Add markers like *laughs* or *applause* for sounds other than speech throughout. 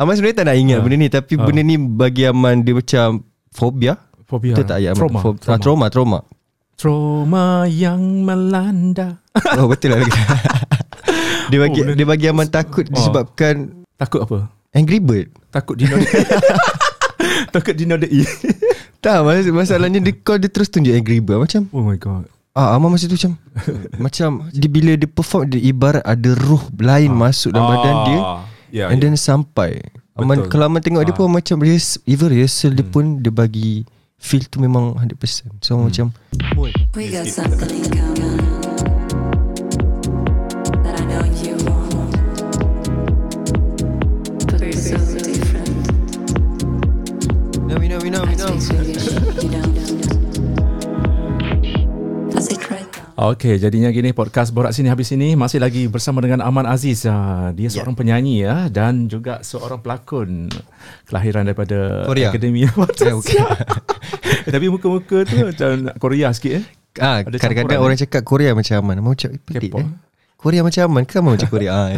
Aman sebenarnya tak nak ingat Ah. benda ni Tapi Ah. benda ni bagi Aman Dia macam Fobia Fobia. Betul tak ayat Aman? Trauma. Fob- trauma. ah, trauma Trauma Trauma yang melanda. *laughs* Oh betul lah *laughs* Dia bagi Oh, Dia bagi Aman takut Oh. Disebabkan Takut apa? Angry Bird Takut dinodai. *laughs* Takut dinodai. Tak mas- masalahnya dia Kau dia terus tunjuk Angry Bird Macam Oh my god. Ah, Aman masa tu macam Macam dia, Bila dia perform Dia ibarat ada ruh lain Masuk dalam badan dia Ya, And then sampai. Aman, Betul. Kalau Aman tengok dia Ah. pun macam rehears, Even rehearsal dia pun Dia bagi Feel tu memang 100% So macam We got something in common that I know you want, but we're so different. No we know we know we know. speak Swedish, Okey, jadinya gini podcast Borak Sini Habis Sini masih lagi bersama dengan Aman Aziz. Ah, Dia seorang penyanyi ya dan juga seorang pelakon kelahiran daripada Korea. Akademi *laughs* Eh, Watak bukan. eh, *laughs* Tapi muka-muka tu *laughs* macam Korea sikit eh. ah, Ada Kadang-kadang campuran, orang cakap Korea macam Aman macam eh, pelik eh Korea macam Aman Ke Aman macam Korea ah,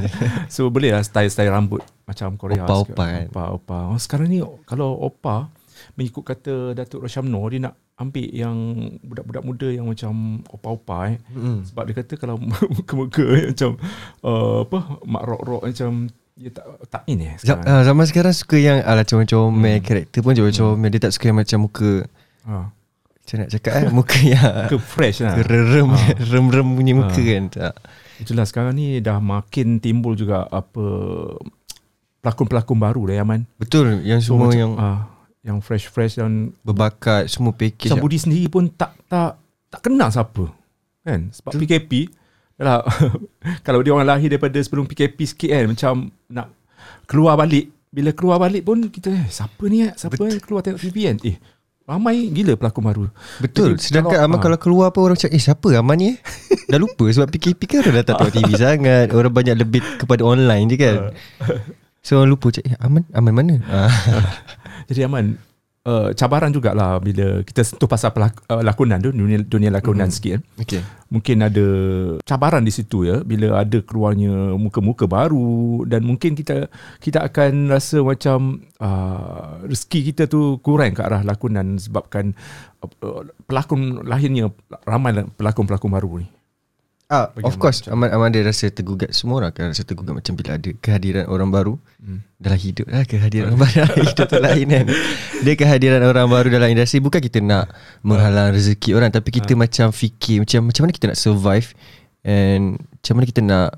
So boleh lah style-style rambut macam Korea. Opa-opa kan. Opa-opa. Oh, sekarang ni kalau opa mengikut kata Datuk Roshamno dia nak ambil yang budak-budak muda yang macam opa-opa eh. Mm. Sebab dia kata kalau *laughs* muka-muka eh, macam uh, apa mak rock-rock macam dia tak tak in eh sekarang. ah, Zaman sekarang suka yang Alah comel-comel Hmm. Karakter pun comel-comel Dia tak suka yang macam muka Ha. Macam nak cakap eh Muka yang *laughs* Ke fresh lah. Rem Ah. *laughs* Rem-rem punya muka Ah. kan tak Itulah sekarang ni dah makin timbul juga apa pelakon-pelakon baru dah Yaman. Betul Yang semua macam, yang ah, yang fresh-fresh dan Berbakat Semua package Macam Budi sendiri pun tak tak tak kenal siapa. Kan? Sebab Betul. PKP Yalah, *laughs* kalau dia orang lahir daripada sebelum PKP sikit kan macam nak keluar balik. Bila keluar balik pun kita eh, siapa ni eh? Siapa yang keluar tengok TV kan? Eh, ramai gila pelakon baru. Betul Jadi, Sedangkan kalau- Aman ah. kalau keluar pun orang macam Eh siapa Aman ni eh *laughs* Dah lupa Sebab PKP kan orang dah tak tengok TV sangat Orang banyak lebih kepada online je kan *laughs* So orang lupa macam Eh Aman Aman mana *laughs* ah. *laughs* Jadi Aman uh, cabaran jugalah bila kita sentuh pasal pelak, uh, lakonan tu dunia dunia lakonan Mhm. sikit. Okay Mungkin ada cabaran di situ ya bila ada keluarnya muka-muka baru dan mungkin kita kita akan rasa macam uh, rezeki kita tu kurang ke arah lakonan sebabkan uh, pelakon lahirnya ramai pelakon-pelakon baru ni. Ah, Bagi of course macam- Aman Aman dia rasa tergugat. Semua orang akan rasa tergugat Macam bila ada kehadiran orang baru Hmm. Dalam hidup lah Kehadiran orang baru. Dalam *laughs* hidup tu lain kan. Dia kehadiran orang baru dalam industri Bukan kita nak Menghalang rezeki orang Tapi kita macam fikir Macam macam mana kita nak survive And Macam mana kita nak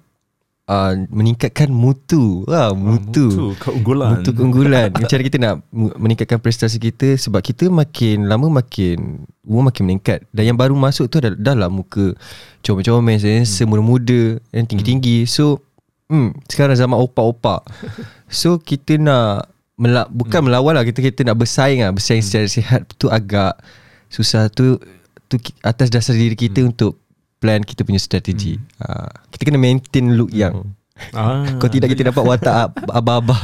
uh, Meningkatkan mutu. Wah mutu, mutu keunggulan. Mutu keunggulan. *laughs* Macam mana kita nak Meningkatkan prestasi kita Sebab kita makin Lama makin Umur makin meningkat. Dan yang baru masuk tu Dah, dah lah muka Comel-comel Handsome Muda-muda Dan tinggi-tinggi. So hmm, Sekarang zaman opa-opa *laughs* So kita nak mela- Bukan melawan lah Kita kita nak bersaing lah. Bersaing secara sihat Tu agak Susah tu tu atas dasar diri kita untuk plan kita punya strategi. Ha, kita kena maintain look yang Ah, Kau tidak kita dapat watak ab- abah-abah.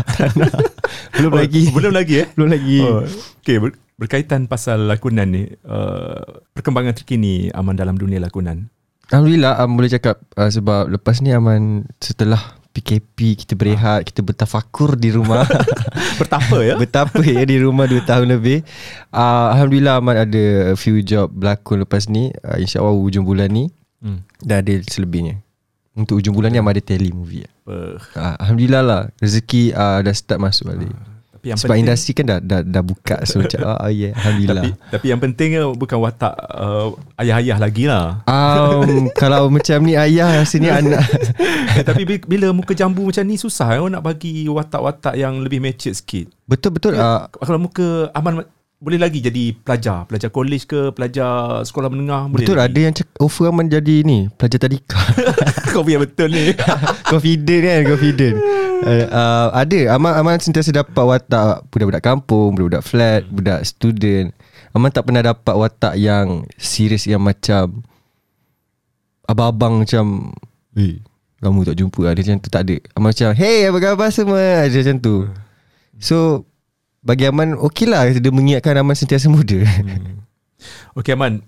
*laughs* Belum Oh, lagi Belum lagi eh? Belum lagi Oh, okay, ber- berkaitan pasal lakonan ni, uh, perkembangan terkini Aman dalam dunia lakonan. Alhamdulillah um, boleh cakap uh, Sebab lepas ni Aman Setelah PKP Kita berehat Kita bertafakur di rumah *laughs* Bertapa ya? Betapa ya di rumah 2 tahun lebih uh, Alhamdulillah Aman ada few job berlakon lepas ni uh, InsyaAllah hujung bulan ni Hmm. Dah ada selebihnya. Untuk hujung bulan ni Aman ada tele movie. Uh, uh, Alhamdulillah lah Rezeki uh, dah start masuk balik. Tapi yang Sebab penting, industri kan dah, dah, dah buka So *laughs* macam oh, oh yeah Alhamdulillah. Tapi, tapi yang pentingnya bukan watak uh, ayah-ayah lagi lah. um, *laughs* Kalau macam ni ayah Rasanya anak. *laughs* Eh, tapi bi- bila muka jambu macam ni susah eh, nak bagi watak-watak yang lebih matured sikit. Betul-betul uh, Kalau muka Aman boleh lagi jadi pelajar, pelajar college ke, pelajar sekolah menengah? Boleh Betul lagi. ada yang cakap Offer Aman jadi ni Pelajar tadika *laughs* *laughs* Kau punya betul ni. *laughs* Confident kan Confident. Uh, uh, Ada. Aman, Aman sentiasa dapat watak Budak-budak kampung Budak-budak flat Budak student. Aman tak pernah dapat watak yang Serius yang macam Abang-abang macam Eh Lama tak jumpa Ada macam tu tak ada. Aman macam Hey apa khabar semua? Ada macam tu. So Bagi Aman Okey lah Dia mengingatkan Aman sentiasa muda Okey Aman,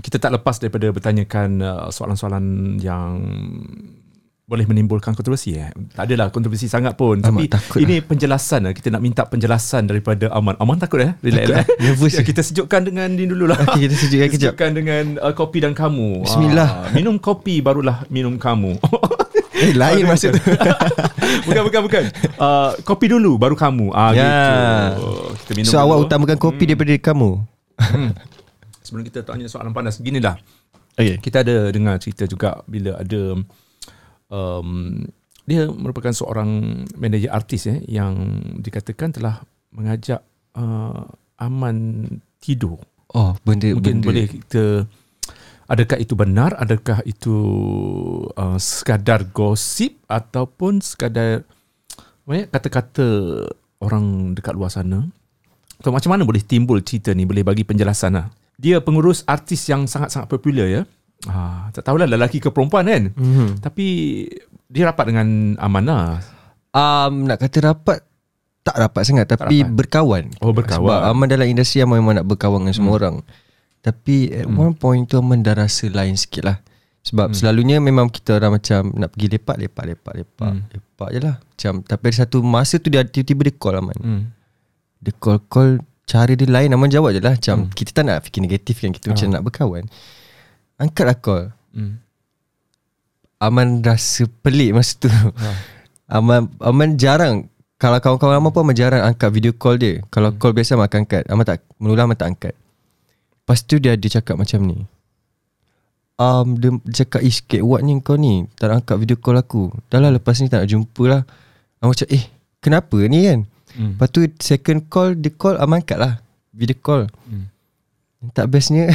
kita tak lepas daripada bertanyakan uh, soalan-soalan yang boleh menimbulkan kontroversi eh. Tak adalah kontroversi sangat pun. Tapi takut ini penjelasan lah. Kita nak minta penjelasan daripada Aman. Aman takut eh? Relax Takut lah. eh? Nervous Sekejap, Kita sejukkan dengan ni dulu lah. Okey, kita sejukkan Kita kejap. Sejukkan dengan uh, kopi dan kamu. Bismillah. Ah, minum kopi barulah minum kamu. *laughs* Eh lain maksud tu *laughs* bukan bukan bukan. Uh, kopi dulu baru kamu. Ah Ya. gitu. Kita minum So dulu. awak utamakan kopi daripada kamu Sebelum kita tanya soalan panas Gini dah Okay Kita ada dengar cerita juga Bila ada um, Dia merupakan seorang Manager artis eh, Yang dikatakan telah Mengajak uh, Aman tidur Oh benda Mungkin benda. boleh kita Adakah itu benar? Adakah itu uh, Sekadar gosip Ataupun sekadar ya, Kata-kata Orang dekat luar sana? Atau macam mana boleh timbul cerita ni? Boleh bagi penjelasan lah. Dia pengurus artis yang sangat-sangat popular ya. Ah, Tak tahulah lelaki ke perempuan kan? Mhm. Tapi Dia rapat dengan Amanah um, Nak kata rapat Tak rapat sangat Tapi rapat. berkawan. Oh, berkawan. Sebab Aman dalam industri Aman memang nak berkawan dengan semua orang Tapi at one point tu Aman dah rasa lain sikit lah. Sebab selalunya memang kita orang macam Nak pergi lepak Lepak lepak lepak Hmm. Lepak je lah. Macam, Tapi ada satu masa tu dia Tiba-tiba dia call Aman. Hmm. Dia call-call Cara dia lain. Aman jawab je lah. Macam kita tak nak fikir negatif kan. Kita macam nak berkawan. Angkatlah call. Hmm. Aman rasa pelik masa tu. *laughs* Aman Aman jarang. Kalau kawan-kawan Aman pun Aman jarang angkat video call dia. Kalau call biasa Aman akan angkat. Aman tak Mula Aman tak angkat Lepas tu dia dia cakap macam ni. Um, dia, dia cakap Eh sikit what ni kau ni? Tak nak angkat video call aku. Dah lah lepas ni tak nak jumpa lah. Aman macam eh Kenapa ni kan? Hmm. Lepas tu second call Dia call Aman angkat lah Video call. Hmm. Tak bestnya. *laughs*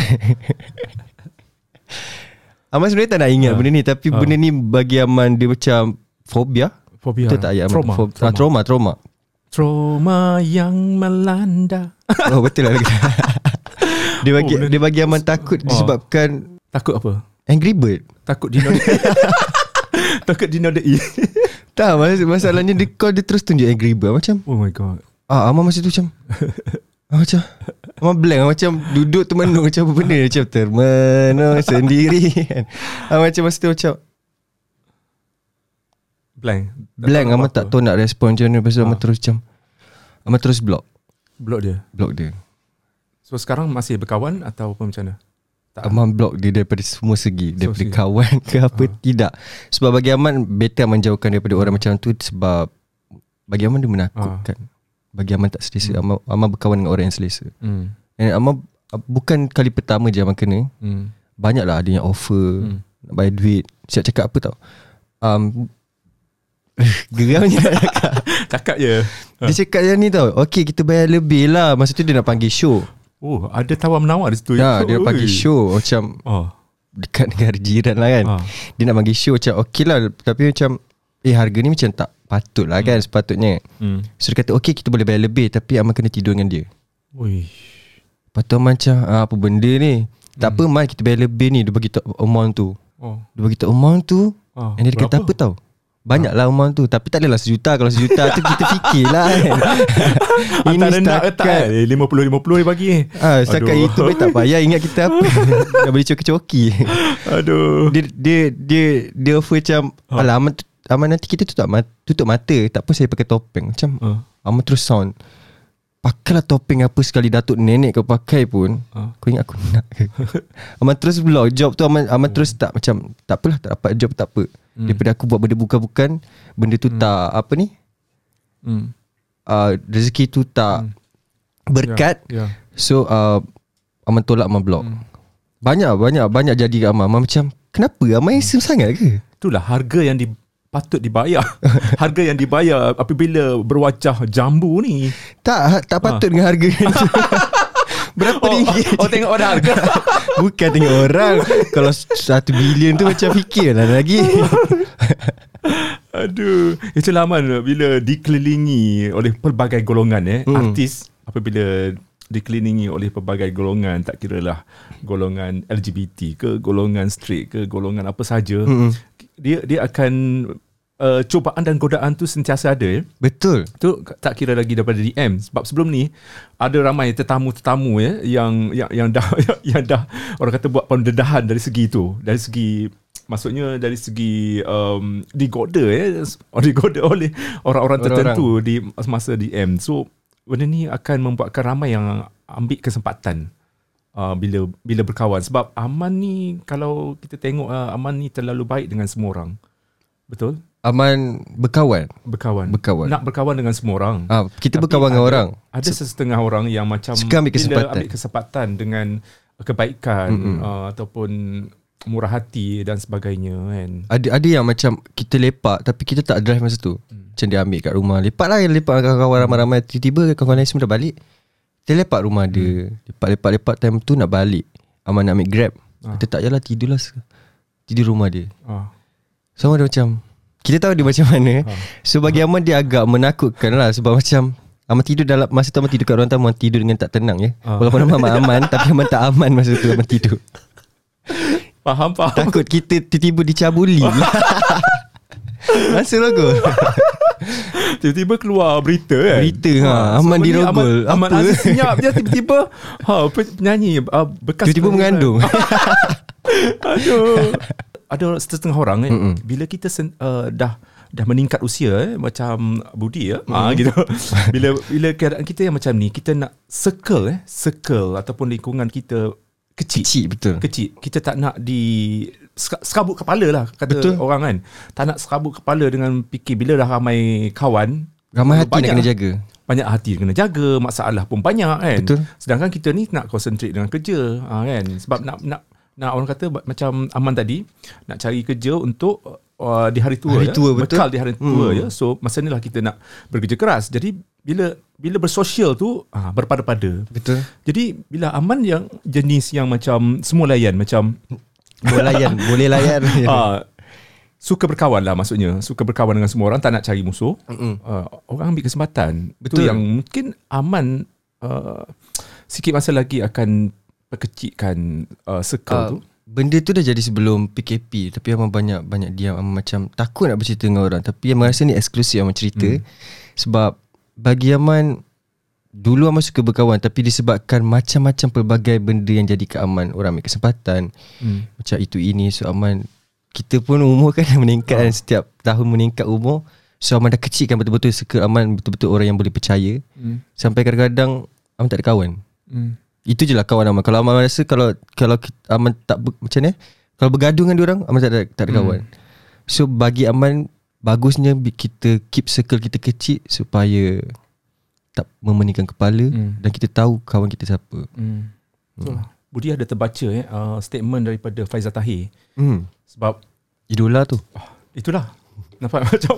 Aman sebenarnya tak nak ingat Ah. benda ni Tapi Ah. benda ni bagi Aman Dia macam Fobia. Fobia. Betul tak ayat? Trauma. Fob- trauma. trauma Trauma. Trauma yang melanda. Oh betul lah *laughs* Dia bagi Oh, Dia bagi Aman takut Oh. Disebabkan Takut apa? Angry Bird. Takut dinodai *laughs* Takut dinodai Tak mas- masalahnya Dia call dia terus tunjuk Angry Bird. Macam Oh my god. Ah Aman masa tu macam ah, Macam Aman blank. Macam duduk termenung Macam apa benda. Macam termenung sendiri. Kan ah, Macam masa tu macam Blank. Blank. Aman tak tahu nak respon macam mana. Lepas tu Ah. terus macam Aman terus block. Block dia? Block dia So sekarang masih berkawan Atau apa macam mana? Tak. Aman block dia daripada semua segi. Daripada segi. kawan ke apa Tidak. Sebab bagi Aman Better Aman jauhkan daripada orang macam tu Sebab Bagi Aman dia menakutkan. Bagi Aman tak selesa. Aman, Aman berkawan dengan orang yang selesa. Hmm. And Aman Bukan kali pertama je Aman kena. Hmm. Banyak lah ada yang offer Hmm. Nak bayar duit. Siap cakap apa tau. Um, *laughs* Geramnya nak cakap. *laughs* Cakap je. Dia cakap yang ni tau. Okay kita bayar lebih lah. Masa tu dia nak panggil show Oh ada tawar menawar di situ Ya dia nak Oi. panggil show Macam Oh. Dekat negara jiran lah kan. Ah. Dia nak panggil show Macam okay lah Tapi macam Eh harga ni macam tak patut lah kan Sepatutnya. Hmm. So dia kata okay kita boleh bayar lebih Tapi Aman kena tidur dengan dia. Ui. Lepas tu Aman macam ah, Apa benda ni? Tak apa Man kita bayar lebih ni. Dia bagi amount tu. Oh. Dia bagi amount tu Ah, And dia kata apa tau banyak lah amount tu. Tapi tak adalah sejuta. Kalau sejuta tu kita fikir lah kan *laughs* Antara nak tak eh? 50-50 dia bagi ah, Setakat Aduh. itu pun tak payah. Ingat kita apa? *laughs* Dah beli coki-coki. Aduh. Dia, dia dia dia offer macam Ah. Alah aman, aman nanti kita tutup mata, tutup mata. Tak apa saya pakai topeng. Macam Ah. Aman terus sound Pakailah topeng apa sekali Datuk nenek kau pakai pun. Ah. Kau ingat aku nak ke? *laughs* Aman terus block. Job tu Aman, Aman terus tak macam Tak apalah tak dapat job tak apa. Hmm. Daripada aku buat benda bukan-bukan Benda tu tak Apa ni? Hmm. uh, Rezeki tu tak Berkat. Ya, ya. So uh, Aman tolak Aman block. Banyak banyak banyak jadi kat Aman. Aman macam Kenapa Aman handsome sangat ke? Itulah harga yang di, patut dibayar. *laughs* Harga yang dibayar apabila berwajah jambu ni. Tak tak patut dengan harga. *laughs* Berapa Oh, ringgit? oh, oh tengok ada harga. *laughs* Bukan tengok orang. Kalau satu bilion tu macam fikir lah lagi. Aduh. Itulah man Bila dikelilingi Oleh pelbagai golongan eh. Hmm. Artis Apabila Dikelilingi oleh pelbagai golongan Tak kira lah Golongan LGBT ke Golongan straight ke Golongan apa saja Mm-mm. Dia dia akan uh, Cubaan dan godaan tu Sentiasa ada eh Betul. Tu tak kira lagi daripada DM sebab sebelum ni ada ramai tetamu-tetamu ya yang yang yang dah *laughs* yang dah orang kata buat pendedahan dari segi itu dari segi maksudnya dari segi um, digoda oh, *laughs* digoda oleh orang-orang tertentu di masa DM. So benda ni akan membuatkan ramai yang ambil kesempatan uh, bila bila berkawan. Sebab Aman ni kalau kita tengok uh, Aman ni terlalu baik dengan semua orang. Betul? Aman berkawan. Berkawan. Berkawan. Nak berkawan dengan semua orang. Ah, kita Tapi berkawan dengan ada- orang. Ada sesetengah orang yang macam Suka ambil bila kesempatan. ambil kesempatan dengan kebaikan uh, ataupun murah hati dan sebagainya kan. Ada ada yang macam kita lepak tapi kita tak drive masa tu. Hmm. Macam dia ambil kat rumah. Lepak lah lepak dengan kawan-kawan ramai-ramai. Tiba-tiba kawan lain semua dah balik. Kita lepak rumah dia. Lepak-lepak-lepak time tu nak balik. Aman nak ambil grab. Kita tak yalah tidur lah. Tidur rumah dia. Ah. So dia macam Kita tahu dia macam *laughs* mana So bagi Aman dia agak menakutkan lah Sebab macam Aman tidur dalam Masa tu Aman tidur kat ruang tamu Aman tidur dengan tak tenang ya Ah. Walaupun nama Aman *laughs* aman Tapi Aman tak aman masa tu Aman tidur Faham faham. Takut kita tiba-tiba dicabuli *laughs* Masa logo Tiba-tiba keluar berita kan. Berita, ha. Aman selama ni dirogol. Aman, Aman? Aziz senyap je tiba-tiba ha pe- penyanyi uh, bekas Tiba-tiba mengandung Aduh. Ada setengah orang kan mm bila kita sen, uh, dah dah meningkat usia eh, macam Budi ya. Ah gitu. *laughs* bila bila keadaan kita yang macam ni kita nak circle eh circle ataupun lingkungan kita kecil. Kecil betul Kecil. Kita tak nak di serabut kepala lah kata Betul. orang kan. Tak nak serabut kepala dengan fikir bila dah ramai kawan Ramai hati nak kena jaga banyak hati kena jaga masalah pun banyak kan Betul. sedangkan kita ni nak concentrate dengan kerja ha, kan sebab nak nak nak orang kata macam aman tadi nak cari kerja untuk uh, di hari tua Hari ya. tua, betul. bekal di hari tua Hmm. ya so masa inilah kita nak bekerja keras jadi bila bila bersosial tu ha, berpada-pada Betul jadi bila aman yang jenis yang macam semua layan macam *laughs* Boleh layan Boleh layan *laughs* ah, suka berkawan lah maksudnya suka berkawan dengan semua orang tak nak cari musuh Mm-mm. uh, orang ambil kesempatan Betul. itu yang mungkin aman uh, sikit masa lagi akan perkecilkan uh, circle Ah, tu. Benda tu dah jadi sebelum PKP Tapi Aman banyak Banyak diam Aman macam Takut nak bercerita dengan orang. Tapi Aman rasa ni eksklusif Aman cerita Hmm. Sebab Bagi Aman Dulu Aman suka berkawan. Tapi disebabkan Macam-macam pelbagai benda Yang jadi ke Aman. Orang ambil kesempatan. Hmm. Macam itu ini. So Aman Kita pun umur kan meningkat kan Setiap tahun meningkat umur. So Aman dah kecilkan betul-betul Circle Aman Betul-betul orang yang boleh percaya. Hmm. Sampai kadang-kadang Aman tak ada kawan. Hmm. Itu je lah kawan Aman Kalau Aman rasa Kalau kalau Aman tak ber, Macam ni eh, Kalau bergaduh dengan orang Aman tak ada, tak ada Hmm. kawan So bagi Aman Bagusnya kita keep circle kita kecil Supaya Tak memeningkan kepala Hmm. Dan kita tahu kawan kita siapa Hmm. Lah. Budi ada terbaca eh, uh, statement daripada Faizal Tahir hmm. sebab Idola tu itulah nampak *laughs* macam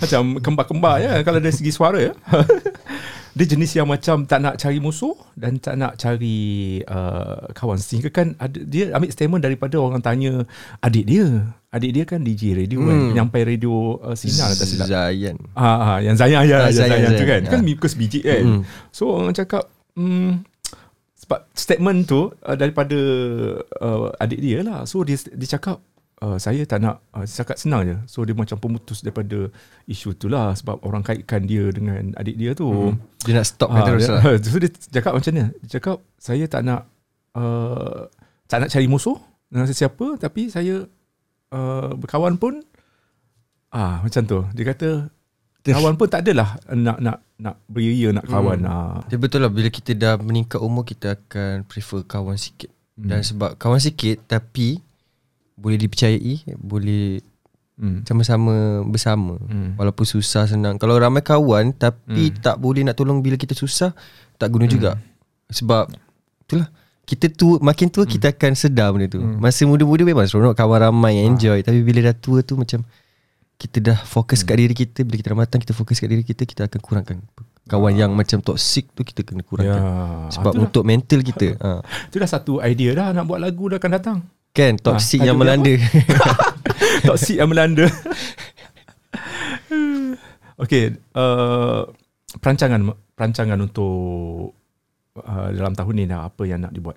macam kembar-kembar ya kalau dari segi suara ya. *laughs* dia jenis yang macam tak nak cari musuh dan tak nak cari uh, kawan sehingga kan ada, dia ambil statement daripada orang tanya adik dia adik dia kan DJ radio hmm. kan Hmm. penyampai radio uh, sinar tak silap Zayan Ah, ah, yang Zayan ya, Ah, yang Zayan, Zayan, tu Zayan. kan. Kan Ah. Mikus biji kan. Mm. So orang cakap hmm, sebab statement tu uh, daripada uh, adik dia lah. So dia dia cakap uh, saya tak nak uh, cakap senang je. So dia macam pemutus daripada isu tu lah sebab orang kaitkan dia dengan adik dia tu. hmm. Dia nak stop kan terus dia, lah *laughs* So dia cakap macam ni. Dia cakap saya tak nak uh, tak nak cari musuh dengan sesiapa tapi saya uh, berkawan pun ah macam tu. Dia kata kawan pun tak adalah nak nak nak beria nak kawan. Hmm. Ah. Dia betul lah Bila kita dah meningkat umur Kita akan prefer kawan sikit Hmm. Dan sebab kawan sikit Tapi Boleh dipercayai Boleh Hmm. sama-sama bersama Hmm. Walaupun susah senang Kalau ramai kawan Tapi Hmm. tak boleh nak tolong Bila kita susah Tak guna juga Sebab Itulah kita tu makin tua kita akan sedar benda tu. Hmm. Masa muda-muda memang seronok kawan ramai enjoy tapi bila dah tua tu macam kita dah fokus kat diri kita bila kita dah matang kita fokus kat diri kita kita akan kurangkan kawan yang macam toxic tu kita kena Ya. kurangkan. Sebab itulah, untuk mental kita ha. *laughs* itulah satu idea dah nak buat lagu dah akan datang. Kan toxic Ah, yang melanda. *laughs* Toksik yang melanda. okay, uh, perancangan perancangan untuk uh, dalam tahun ni dah apa yang nak dibuat?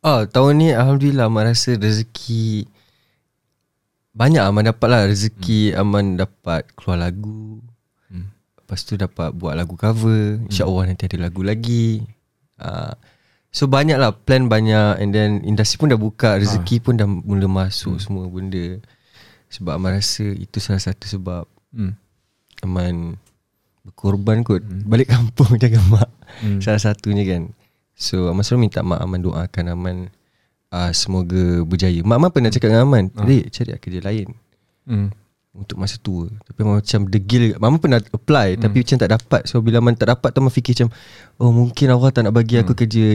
Ah, tahun ni alhamdulillah Aman rasa rezeki banyak Aman dapat lah rezeki hmm. Aman dapat keluar lagu. Hmm. Lepas tu dapat buat lagu cover. InsyaAllah nanti ada lagu lagi. Ah, So banyak lah Plan banyak And then industri pun dah buka Rezeki pun dah mula masuk Semua benda. Sebab Aman rasa Itu salah satu sebab Hmm. Aman Berkorban kot. Balik kampung *laughs* jaga mak. Hmm. Salah satunya kan. So Aman selalu minta mak Aman doakan Aman uh, Semoga berjaya. Mak Aman pernah cakap dengan Aman Dek cari kerja lain. Hmm. Untuk masa tua. Tapi macam degil Mama pernah apply hmm. Tapi macam tak dapat. So bila Aman tak dapat tu Aman fikir macam Oh mungkin Allah tak nak bagi aku kerja.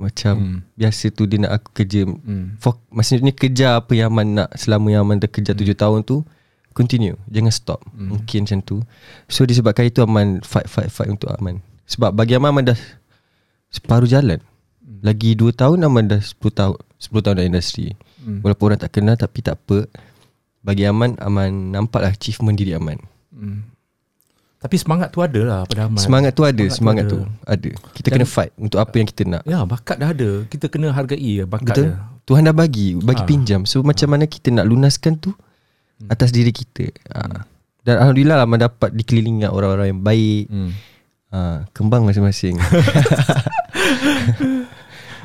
Macam Hmm. Biasa tu dia nak aku kerja. Hmm. Fok, Maksudnya kejar apa yang Aman nak Selama yang Aman dah kerja tujuh tahun tu Continue. Jangan stop. Hmm. Mungkin macam tu. So disebabkan itu Aman fight fight fight untuk Aman. Sebab bagi Aman Aman dah Separuh jalan. Hmm. Lagi 2 tahun Aman dah 10 tahun 10 tahun dalam industri. Hmm. Walaupun orang tak kenal Tapi tak apa Bagi Aman Aman nampaklah achievement diri Aman Hmm. Tapi semangat tu ada lah pada Aman. Semangat tu ada Semangat, tu tu, ada. Kita kena fight Untuk apa yang kita nak Ya, bakat dah ada. Kita kena hargai bakat Betul dia. Tuhan dah bagi Bagi Ha. pinjam So macam mana kita nak lunaskan tu Atas diri kita ha. Dan Alhamdulillah lah Aman dapat dikelilingi orang-orang yang baik Hmm. ha. Kembang masing-masing *laughs*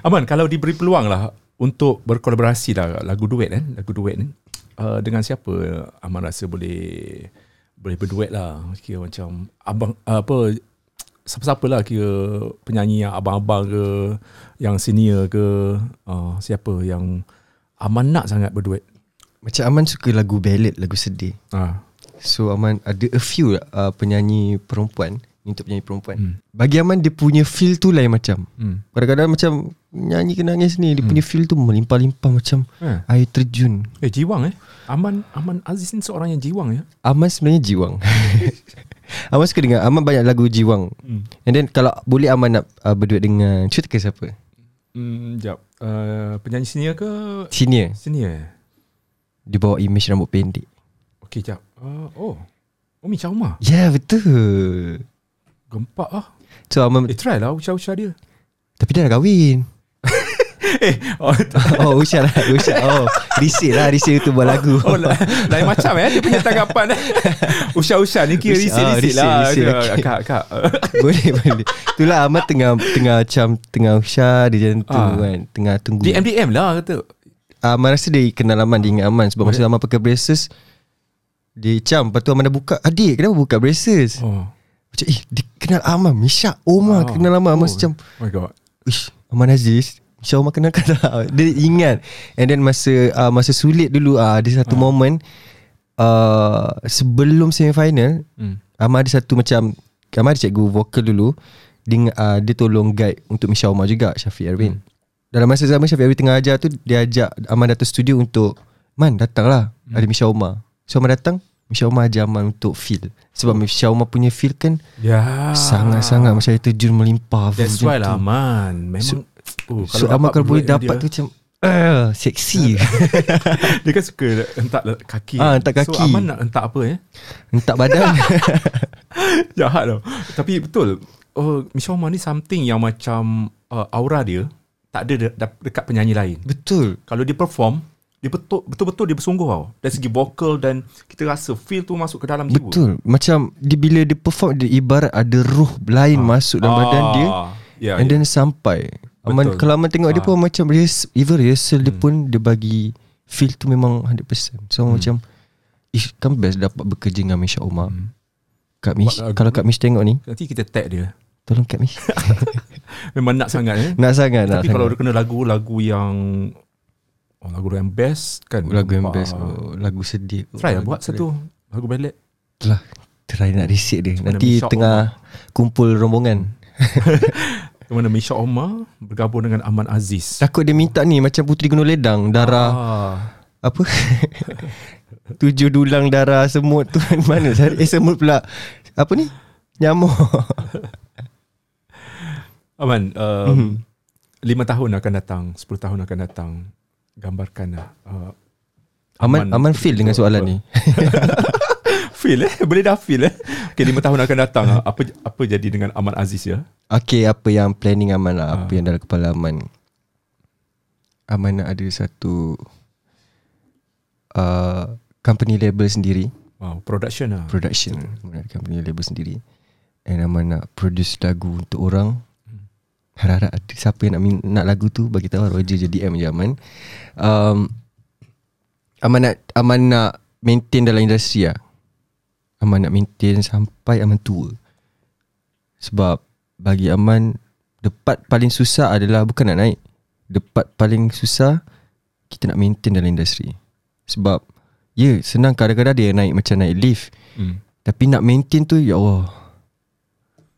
Aman, kalau diberi peluang lah untuk berkolaborasi lah lagu duet kan, lagu duet kan. Uh, dengan siapa Aman rasa boleh boleh berduet lah? Kira macam abang uh, apa siapa-siapa lah kira penyanyi yang abang-abang ke yang senior ke uh, siapa yang Aman nak sangat berduet? Macam Aman suka lagu ballad Lagu sedih. Ah. So Aman ada a few uh, penyanyi perempuan Untuk penyanyi perempuan Hmm. Bagi Aman dia punya feel tu lain macam hmm. Kadang-kadang macam Nyanyi ke nangis ni Dia punya feel tu melimpah-limpah macam Eh. Air terjun eh jiwang eh Aman Aman Aziz ni seorang yang jiwang ya Aman sebenarnya jiwang *laughs* Aman suka dengar Aman banyak lagu jiwang hmm. And then kalau boleh Aman nak uh, berduet dengan Cerita ke siapa? Hmm, jap. Uh, penyanyi senior ke Senior senior? Dia bawa image rambut pendek Okey, jap. Uh, oh. Oh, Misha Umar. Ya yeah, betul Gempak ah. So Aman Eh, try lah usha-usha dia. Tapi dia dah kahwin *laughs* eh, oh, *laughs* Oh Usha lah Usha Oh Risik lah Risik tu buat lagu *laughs* oh la- lain macam eh dia punya tanggapan eh. Usha-usha ni kira Usha- ah, risik-risik risik, lah. risik, Dia, okey. Kak, kak. boleh boleh Itulah Ahmad tengah Tengah macam Tengah Usha Dia macam tu Ah. kan Tengah tunggu Di MDM lah kata. Aman rasa dia kenal Aman Dia ingat Aman Sebab masa Aman pakai braces Dia cam Lepas tu Aman dah buka Adik kenapa buka braces Oh. Macam eh Dia kenal Aman Misha Omar Oh. kenal Aman Aman Oh. macam Oh my god. Ish Aman Aziz Misha Omar kenal kan tak *laughs* Dia ingat And then masa uh, Masa sulit dulu uh, Ada satu Ah. moment uh, Sebelum semifinal Hmm. Aman ada satu macam Aman ada cikgu vokal dulu dia, uh, dia tolong guide Untuk Misha Omar juga Syafiq Erwin Hmm. Dalam masa zaman Syafiq Erwin tengah ajar tu Dia ajak Aman datang studio untuk Man datang lah Hmm. Ada Misha Omar So Aman datang Misha Omar ajar Aman untuk feel Sebab Misha Omar punya feel kan Ya. Sangat-sangat macam air terjun melimpah That's why lah man. Memang So- oh, So Aman kalau boleh dapat dengan tu macam uh, Seksi *laughs* dia kan suka hentak kaki. Ah, hentak So kaki. Aman nak hentak apa eh? Hentak badan *laughs* Jahat tau Tapi betul uh, Misha Omar ni something yang macam uh, Aura dia Tak ada de- de- dekat penyanyi lain Betul Kalau dia perform Dia betul, betul-betul dia bersungguh tau. Dari segi vocal dan Kita rasa feel tu masuk ke dalam jiwa. Betul. Macam dia, Bila dia perform Dia ibarat ada roh lain masuk dalam badan dia yeah, And then sampai. Aman. Kalau Aman tengok dia Ah. pun macam rehearsal, Even rehearsal dia pun Dia bagi Feel tu memang 100% So macam Ish, kan best dapat bekerja dengan Misha Omar. Hmm. Kak Mish Buat lagu. Kalau Kak Mish tengok ni. Nanti kita tag dia. Tolong Kak Mish. *laughs* Memang nak sangat eh. Nak sangat nak Tapi kalau dia sangat. kena lagu-lagu yang oh, Lagu yang best kan? Lagu yang best oh, Lagu sedih. Try lah buat satu Lagu ballad. Itulah Try nak risik dia. Mana Nanti tengah Kumpul rombongan. *laughs* Mana Misha Omar Bergabung dengan Aman Aziz. Takut dia minta ni Macam Puteri Gunung Ledang Darah. Ah. Apa? *laughs* Tujuh dulang darah Semut tu *laughs* Mana Eh semut pula. Apa ni? Nyamuk. Aman um, Mhm. Lima tahun akan datang Sepuluh tahun akan datang Gambarkan lah uh, Aman Aman feel dengan soalan ni. *laughs* Feel eh? Boleh dah feel eh? Okay lima tahun akan datang ah. Apa apa jadi dengan Aman Aziz ya? Okay apa yang planning Aman lah? Apa Ah. yang dalam kepala Aman? Aman nak ada satu uh, Company label sendiri. Wow production lah. Production. Aman ada company label sendiri. And Aman nak produce lagu untuk orang Harap-harap ada siapa yang nak, min- nak lagu tu Bagi tahu Roger je DM je Aman. Um, Aman nak Aman nak maintain dalam industri lah Aman nak maintain sampai Aman tua. Sebab bagi Aman Depat paling susah adalah Bukan nak naik Depat paling susah Kita nak maintain dalam industri. Sebab Ya senang kadang-kadang dia naik macam naik lift. Hmm. Tapi nak maintain tu Ya Allah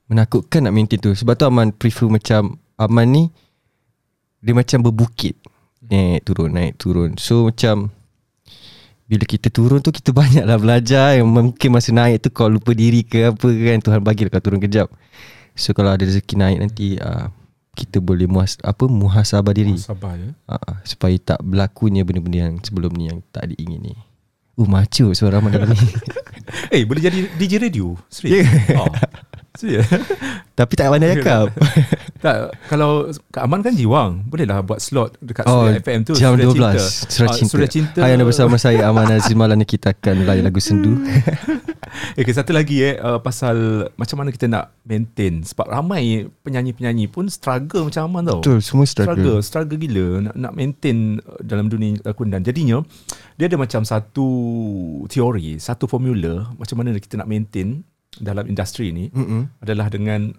Menakutkan nak maintain tu Sebab tu Aman prefer macam Aman ni Dia macam berbukit Naik turun Naik turun So macam Bila kita turun tu Kita *laughs* banyak lah belajar Yang mungkin masa naik tu Kau lupa diri ke apa kan Tuhan bagi kau turun kejap So kalau ada rezeki naik nanti uh, Kita boleh muhas, apa muhasabah diri Sabar ya. uh, Supaya tak berlakunya benda-benda yang sebelum ni Yang tak diingini Uh macu suara Aman ni *laughs* Eh, boleh jadi DJ radio? Serius? Ya. Oh. Serius? Tapi tak pandai cakap tak, kalau Kak Aman kan jiwang, bolehlah buat slot dekat Oh, Suria FM tu. jam Suria 12 Cinta. Surah Ah, Cinta. Suria Cinta. Hai anda bersama saya Aman Azim Malam ni kita akan melayan lagu sendu *laughs* Eh, okay, satu lagi eh uh, pasal macam mana kita nak maintain sebab ramai penyanyi-penyanyi pun struggle macam Aman tau. Betul semua struggle, struggle struggle gila nak nak maintain uh, dalam dunia lakonan. Jadinya dia ada macam satu teori, satu formula macam mana kita nak maintain dalam industri ni Mm-mm. adalah dengan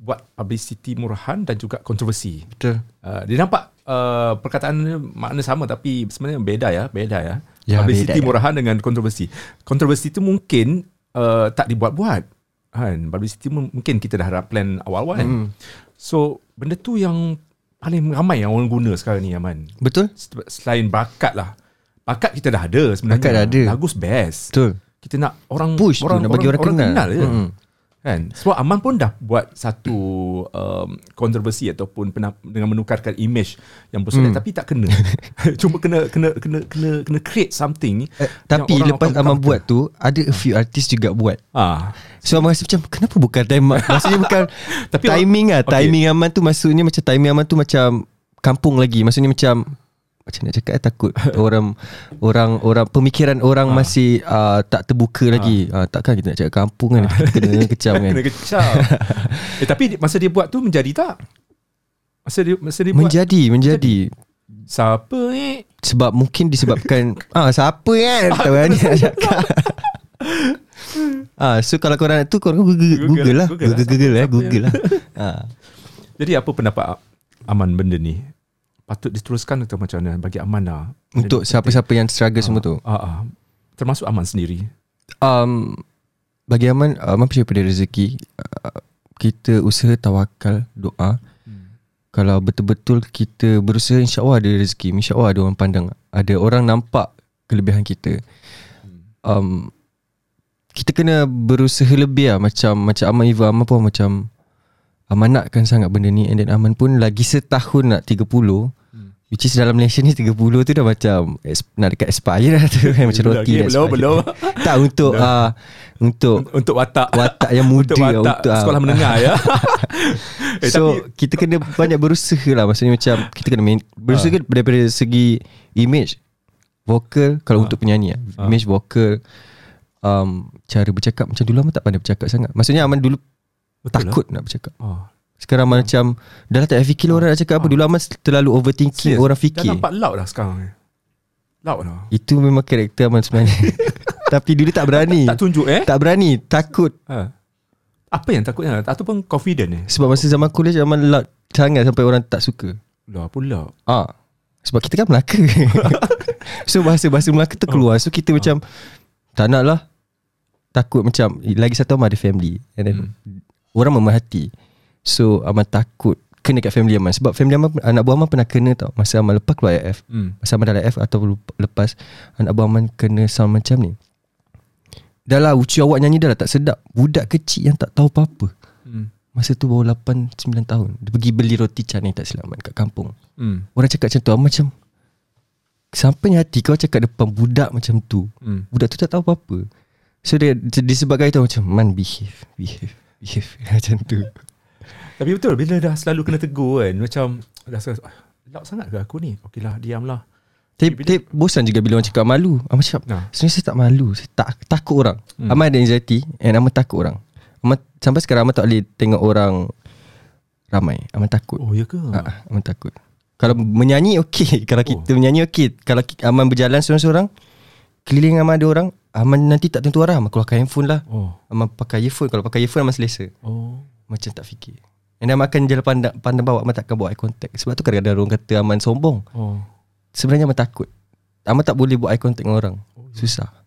buat publicity murahan dan juga kontroversi. Betul Uh, dia nampak uh, perkataan makna sama tapi sebenarnya beda ya, beda ya. Ya, publicity beda, ya. murahan dengan kontroversi. Kontroversi itu mungkin uh, tak dibuat-buat. Kan? Publicity mu- mungkin kita dah ada plan awal-awal kan. Mm. So benda tu yang paling ramai yang orang guna sekarang ni Aman. Betul Sel- Selain bakat lah. Bakat kita dah ada sebenarnya. Bakat dah ada. Lagu best. Betul Kita nak orang Push tu nak bagi orang, kenal, kenal je. Mm-mm. Kan? Sebab Aman pun dah buat satu um, kontroversi ataupun pernah dengan menukarkan image yang bersolek Hmm. tapi tak kena. *laughs* Cuma kena kena kena kena kena create something. eh, Tapi orang lepas Aman buka- buat tu Ada a few artis juga buat Ah, So Aman rasa macam Kenapa bukan time Maksudnya *laughs* bukan Tapi Timing lah okay. Timing Aman tu maksudnya Macam timing Aman tu macam Kampung lagi Maksudnya macam macam nak cakap eh, takut orang orang orang pemikiran orang Ah. masih uh, tak terbuka lagi. Uh, takkan kita nak cakap kampung kan kita kena *laughs* kecam kan. kena kecam. eh tapi masa dia buat tu menjadi tak? Masa dia masa dia buat Menjadi menjadi siapa ni? sebab mungkin disebabkan *laughs* ah siapa kan tahu kan nak cakap. ah so kalau korang nak tu korang Google, Google, Google, lah Google lah. Google, Google, lah Siapa Google lah. ah. Jadi apa pendapat Aman benda ni? Patut diteruskan atau macam mana bagi Aman lah? Untuk siapa-siapa yang struggle semua tu. Ah, ah. Termasuk Aman sendiri. Um, bagi Aman, Aman percaya pada rezeki. Uh, kita usaha tawakal, doa. Hmm. Kalau betul-betul kita berusaha insya-Allah ada rezeki, insya-Allah ada orang pandang. Ada orang nampak kelebihan kita. Um, kita kena berusaha lebih lah macam macam Aman Iva Aman pun macam Aman nakkan sangat benda ni and then Aman pun lagi setahun nak 30 Hmm. Which is dalam Malaysia ni 30 tu dah macam nak dekat expire lah tu kan macam roti dah belum, belum. tak untuk uh, untuk Untuk watak. watak yang *laughs* muda Untuk watak untuk, ah, sekolah menengah ya. *laughs* eh, so tapi kita kena banyak berusaha lah Maksudnya macam Kita kena main, berusaha Ah. daripada segi Image Vokal Kalau Ah. untuk penyanyi lah. Ah. Image vokal um, Cara bercakap Macam dulu Aman tak pandai bercakap sangat Maksudnya Aman dulu Betul Takut nak bercakap Lah. Oh. Sekarang Aman macam Dah lah tak fikir orang nak cakap apa Dulu Aman terlalu overthinking Serius? Orang Dah fikir nampak loud dah sekarang ni. Loud dah. Itu memang karakter Aman sebenarnya *laughs* *laughs* Tapi dulu tak berani Tak tunjuk eh? Tak berani Takut Ha. Apa yang takutnya? Ataupun confident eh? Sebab masa zaman college Aman loud sangat Sampai orang tak suka Lah pula. Ah, sebab kita kan Melaka. *laughs* so bahasa-bahasa Melaka tu keluar. So kita macam tak nak lah. Takut macam lagi satu Aman ada family and then orang memerhati. So Aman takut kena kat family Aman sebab family Aman anak buah Aman pernah kena tau masa Aman lepas keluar AF. Hmm. Masa Aman dah AF atau lepas anak buah Aman kena sound macam ni. Dah lah uci awak nyanyi dah lah tak sedap. Budak kecil yang tak tahu apa-apa. Hmm. Masa tu baru 8 9 tahun. Dia pergi beli roti canai tak silap Aman kat kampung. Hmm. Orang cakap macam tu Aman macam Sampai hati kau cakap depan budak macam tu Hmm. Budak tu tak tahu apa-apa So dia disebabkan itu macam Man behave Behave Behave *laughs* Macam tu Tapi betul bila dah selalu kena tegur kan macam dah rasa "Ah, loud sangat ke aku ni? Okeylah diamlah. Tapi, tapi bosan juga bila orang cakap malu Aman cakap Nah. Sebenarnya saya tak malu Saya tak takut orang Hmm. Aman ada anxiety And Aman takut orang Aman, Sampai sekarang Aman tak boleh tengok orang Ramai Aman takut Oh ya ke? Ah, Aman takut Kalau menyanyi okey *laughs* Kalau Oh. kita menyanyi okey Kalau Aman berjalan seorang-seorang Keliling Aman ada orang Aman nanti tak tentu arah Aman keluarkan handphone lah Oh. Aman pakai earphone Kalau pakai earphone Aman selesa Oh. Macam tak fikir And Aman akan jalan pandang, pandang bawah Aman takkan buat eye contact Sebab tu kadang-kadang orang kata Aman sombong Oh. Sebenarnya Aman takut Aman tak boleh buat eye contact dengan orang Susah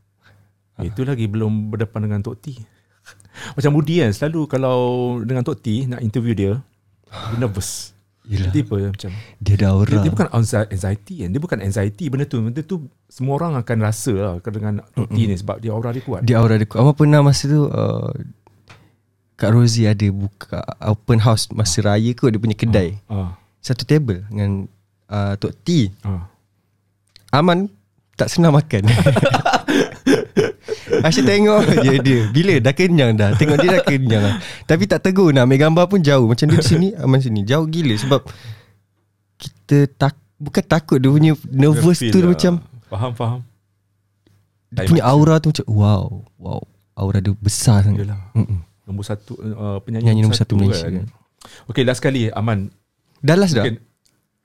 Eh, Itu lagi belum berdepan dengan Tok T. *laughs* Macam Budi kan selalu kalau dengan Tok T nak interview dia, dia nervous. Yelah Tiba macam Dia dah dia, aura dia bukan anxi- anxiety kan. Dia bukan anxiety benda tu. Benda tu semua orang akan rasa lah dengan Tok T ni sebab dia aura dia kuat. Dia aura dia kuat Aman pernah masa tu uh, Kak Rosie ada buka Open house Masa raya kot Dia punya kedai Ah. Satu table Dengan uh, Tok T Ah. Aman Tak senang makan *laughs* Asyik tengok je dia Bila dah kenyang dah Tengok dia dah kenyang lah. Tapi tak tegur nak ambil gambar pun jauh Macam dia di sini Aman sini Jauh gila sebab Kita tak Bukan takut Dia punya nervous Dia tu dia lah. macam Faham faham. Dia punya aura tu macam Wow Wow Aura dia besar sangat Yalah. Mm-mm. Nombor satu uh, penyanyi Penyanyi nombor satu Malaysia. kan. Okey last kali Aman Dah last dah Mungkin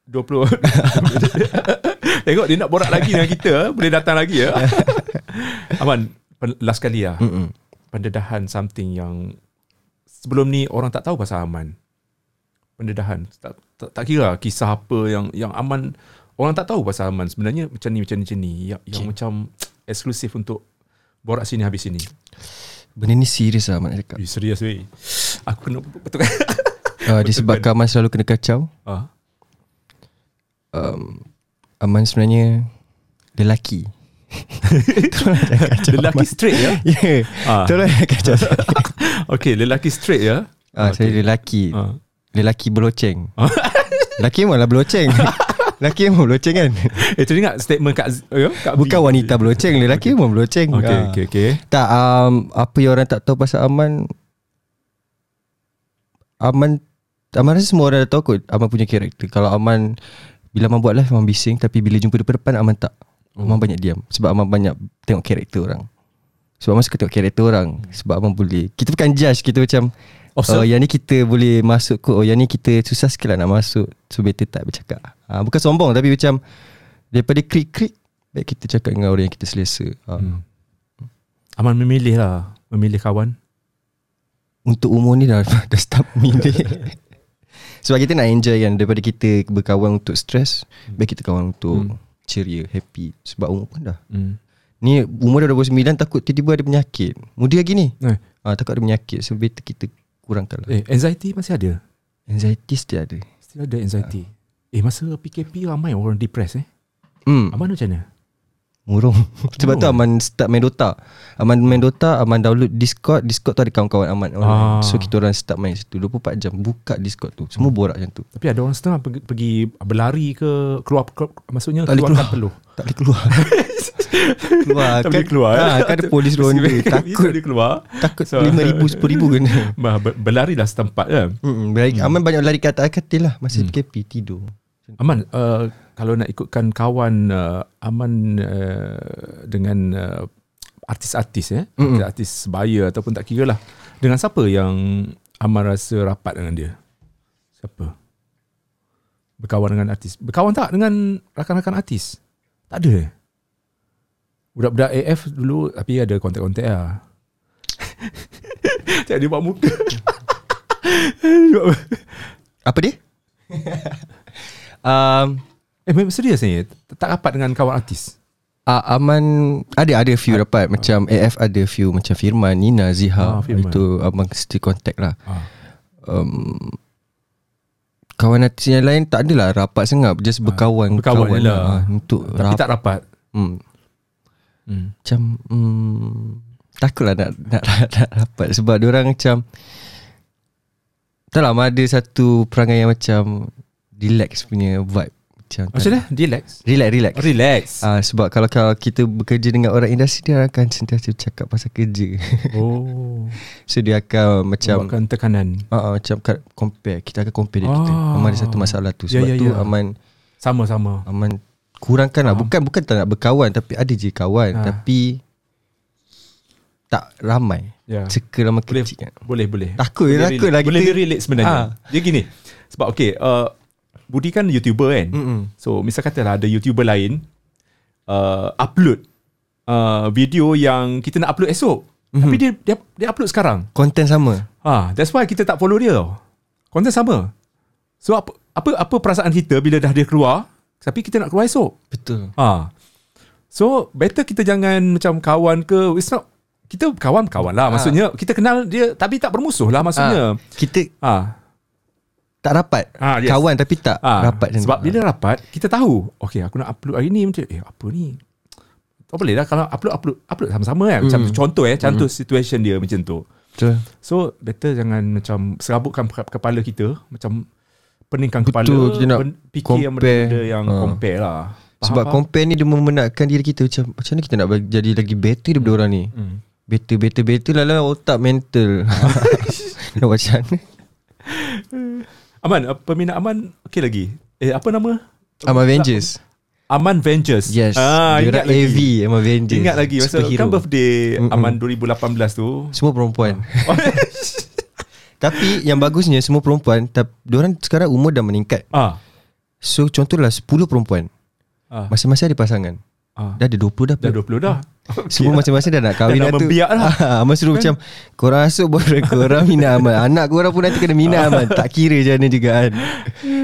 20 *laughs* Tengok dia nak borak lagi dengan kita eh. Boleh datang lagi ya *laughs* Aman Last kali lah Mm-mm. Pendedahan something yang Sebelum ni orang tak tahu pasal Aman Pendedahan tak, tak, tak kira kisah apa yang yang Aman Orang tak tahu pasal Aman Sebenarnya macam ni macam ni macam ni Yang, yang Okay. macam Eksklusif untuk Borak sini habis sini Benda ni serius lah Mak nak cakap. Eh, Serius weh. Aku kena betul. *laughs* Kan uh, Disebabkan Aman selalu kena kacau. Ah. um, Aman sebenarnya Lelaki. *laughs* Lelaki straight ya? *laughs* Ya. Yeah. Ah. Jangan kacau. Okay lelaki straight ya? Ah, Saya lelaki. Ah. Lelaki berloceng Lelaki memang lah berloceng Lelaki memang berloceng kan *laughs* Eh tu ingat statement ya? Kak B. Bukan wanita berloceng Lelaki memang berloceng Okay, Ah. okay, okay. Tak um, Apa yang orang tak tahu pasal Aman Aman Aman rasa semua orang dah tahu kot Aman punya karakter Kalau Aman Bila Aman buat live Aman bising Tapi bila jumpa depan depan Aman tak Aman banyak diam Sebab Aman banyak Tengok karakter orang Sebab Aman suka tengok karakter orang Sebab Aman boleh Kita bukan judge Kita macam. Oh yang ni kita boleh masuk kot Oh yang ni kita susah sikit lah nak masuk So better tak bercakap ha, Bukan sombong Tapi macam Daripada krik-krik Baik kita cakap dengan orang yang kita selesa. Ha. Hmm. Aman memilih lah Memilih kawan. Untuk umur ni dah, *laughs* dah start milih *laughs* Sebab kita nak enjoy kan Daripada kita berkawan untuk stres Baik kita kawan untuk Hmm. ceria, happy. Sebab umur pun dah. Hmm. Ni umur dah 29 takut tiba-tiba ada penyakit. Muda lagi ni. Eh. ha, Takut ada penyakit So better kita kurangkan lah. Eh anxiety masih ada? Anxiety still ada. Still ada anxiety Eh masa PKP ramai orang depressed eh? Hmm, Aman macam mana? Murung. *laughs* Sebab tu. Aman start main Dota. Aman main Dota Aman download Discord. Discord tu ada kawan-kawan Aman. Online. Ah. So kita orang start main situ. 24 jam Buka Discord tu. Semua borak macam tu. Tapi ada orang setengah pergi, pergi berlari ke Keluar, keluar Maksudnya Tak keluarkan keluar. peluh? *laughs* Tak boleh keluar *laughs* Keluar Tak boleh keluar ha, Kan ada polis ronda Tak Takut. Boleh keluar. Takut So- RM5,000 RM10,000 kena Bah, ber- Berlari dah setempat kan Hmm, baik. Aman banyak lari ke atas katil lah. Masa Hmm. PKP tidur. Aman uh, Kalau nak ikutkan kawan uh, Aman uh, Dengan uh, Artis-artis eh Mm-mm. Artis sebaya Ataupun tak kira lah. Dengan siapa yang Aman rasa rapat dengan dia? Siapa? Berkawan dengan artis. Berkawan tak dengan Rakan-rakan artis? Tak ada eh Budak-budak AF dulu Tapi ada kontak-kontak lah. *laughs* Cakap dia buat muka. *laughs* Apa dia? um, Eh memang serius ni. Tak rapat dengan kawan artis? Uh, Aman Ada ada few rapat. Macam AF ada few. Macam Firman Nina Ziha. Ah, Firman. Itu Abang still contact lah. Ah. um, Kawan artis yang lain Tak adalah rapat sangat Just berkawan berkawan je lah. ah, Untuk Tapi rap, tak rapat. Hmm, hmm. Macam hmm, Takutlah nak, nak, *laughs* nak rapat Sebab orang macam Tak lah ada satu perangai yang macam Relax punya vibe Macam Macam mana? Relax Relax relax Relax Ah sebab kalau kalau kita bekerja dengan orang industri dia akan sentiasa cakap pasal kerja. Oh *laughs* so dia akan macam Buatkan tekanan ah uh, macam compare kita akan compare dia kita. Aman ada satu masalah tu. Ya, Sebab ya, tu ya. aman Sama-sama aman kurangkan lah bukan bukan tak nak berkawan tapi ada je kawan Ah. tapi tak ramai. Ya Circle ramai Boleh kecil kan. Boleh boleh Takut Boleh takut lah Boleh kita. relate sebenarnya Ah. Dia gini Sebab okay uh, Budi kan YouTuber kan Mm-mm. So misal katalah ada YouTuber lain uh, Upload uh, Video yang kita nak upload esok mm-hmm. Tapi dia, dia dia upload sekarang Konten sama ha, That's why kita tak follow dia tau Konten sama So apa, apa apa perasaan kita Bila dah dia keluar Tapi kita nak keluar esok. Betul. Ha. So better kita jangan Macam kawan ke It's not kita kawan-kawan lah. Maksudnya Kita kenal dia Tapi tak bermusuh lah Maksudnya. Kita ha. tak rapat. Ah, yes. Kawan tapi tak Ah, rapat Sebab bila rapat Kita tahu Okay aku nak upload hari ni Macam eh apa ni? Tak boleh lah Kalau upload Upload upload sama-sama kan. Macam Hmm. contoh eh Contoh situation dia macam tu. Betul. So better jangan Macam Serabutkan ke- kepala kita. Macam Peningkan Betul, kepala kita nak ben- Fikir yang compare. benda Yang Ah. compare lah Faham, Sebab faham? compare ni dia memenatkan diri kita macam macam mana kita nak jadi lagi better daripada orang ni. Hmm. Better better better lah lah otak mental. *laughs* nak macam mana? Aman Peminat Aman Okay lagi Eh apa nama I'm Avengers. Aman Vengers Yes. ah, dia Ingat orang lagi AV I'm Avengers. Ingat lagi Masa Superhero. kan birthday Mm-mm. Aman 2018 tu Semua perempuan. *laughs* *laughs* Tapi yang bagusnya semua perempuan tapi diorang sekarang umur dah meningkat. Ah, So contohlah 10 perempuan. ah, Masing-masing ada pasangan. ah. Dah ada 20 dah. Dah 20 dah *laughs* Semua masing-masing dah nak kahwin Dah nak tu. membiak lah. *laughs* Ah, Amal suruh macam korang masuk boleh *laughs* korang minat Amal. Anak korang pun nanti kena minat Amal. Tak kira je mana juga kan.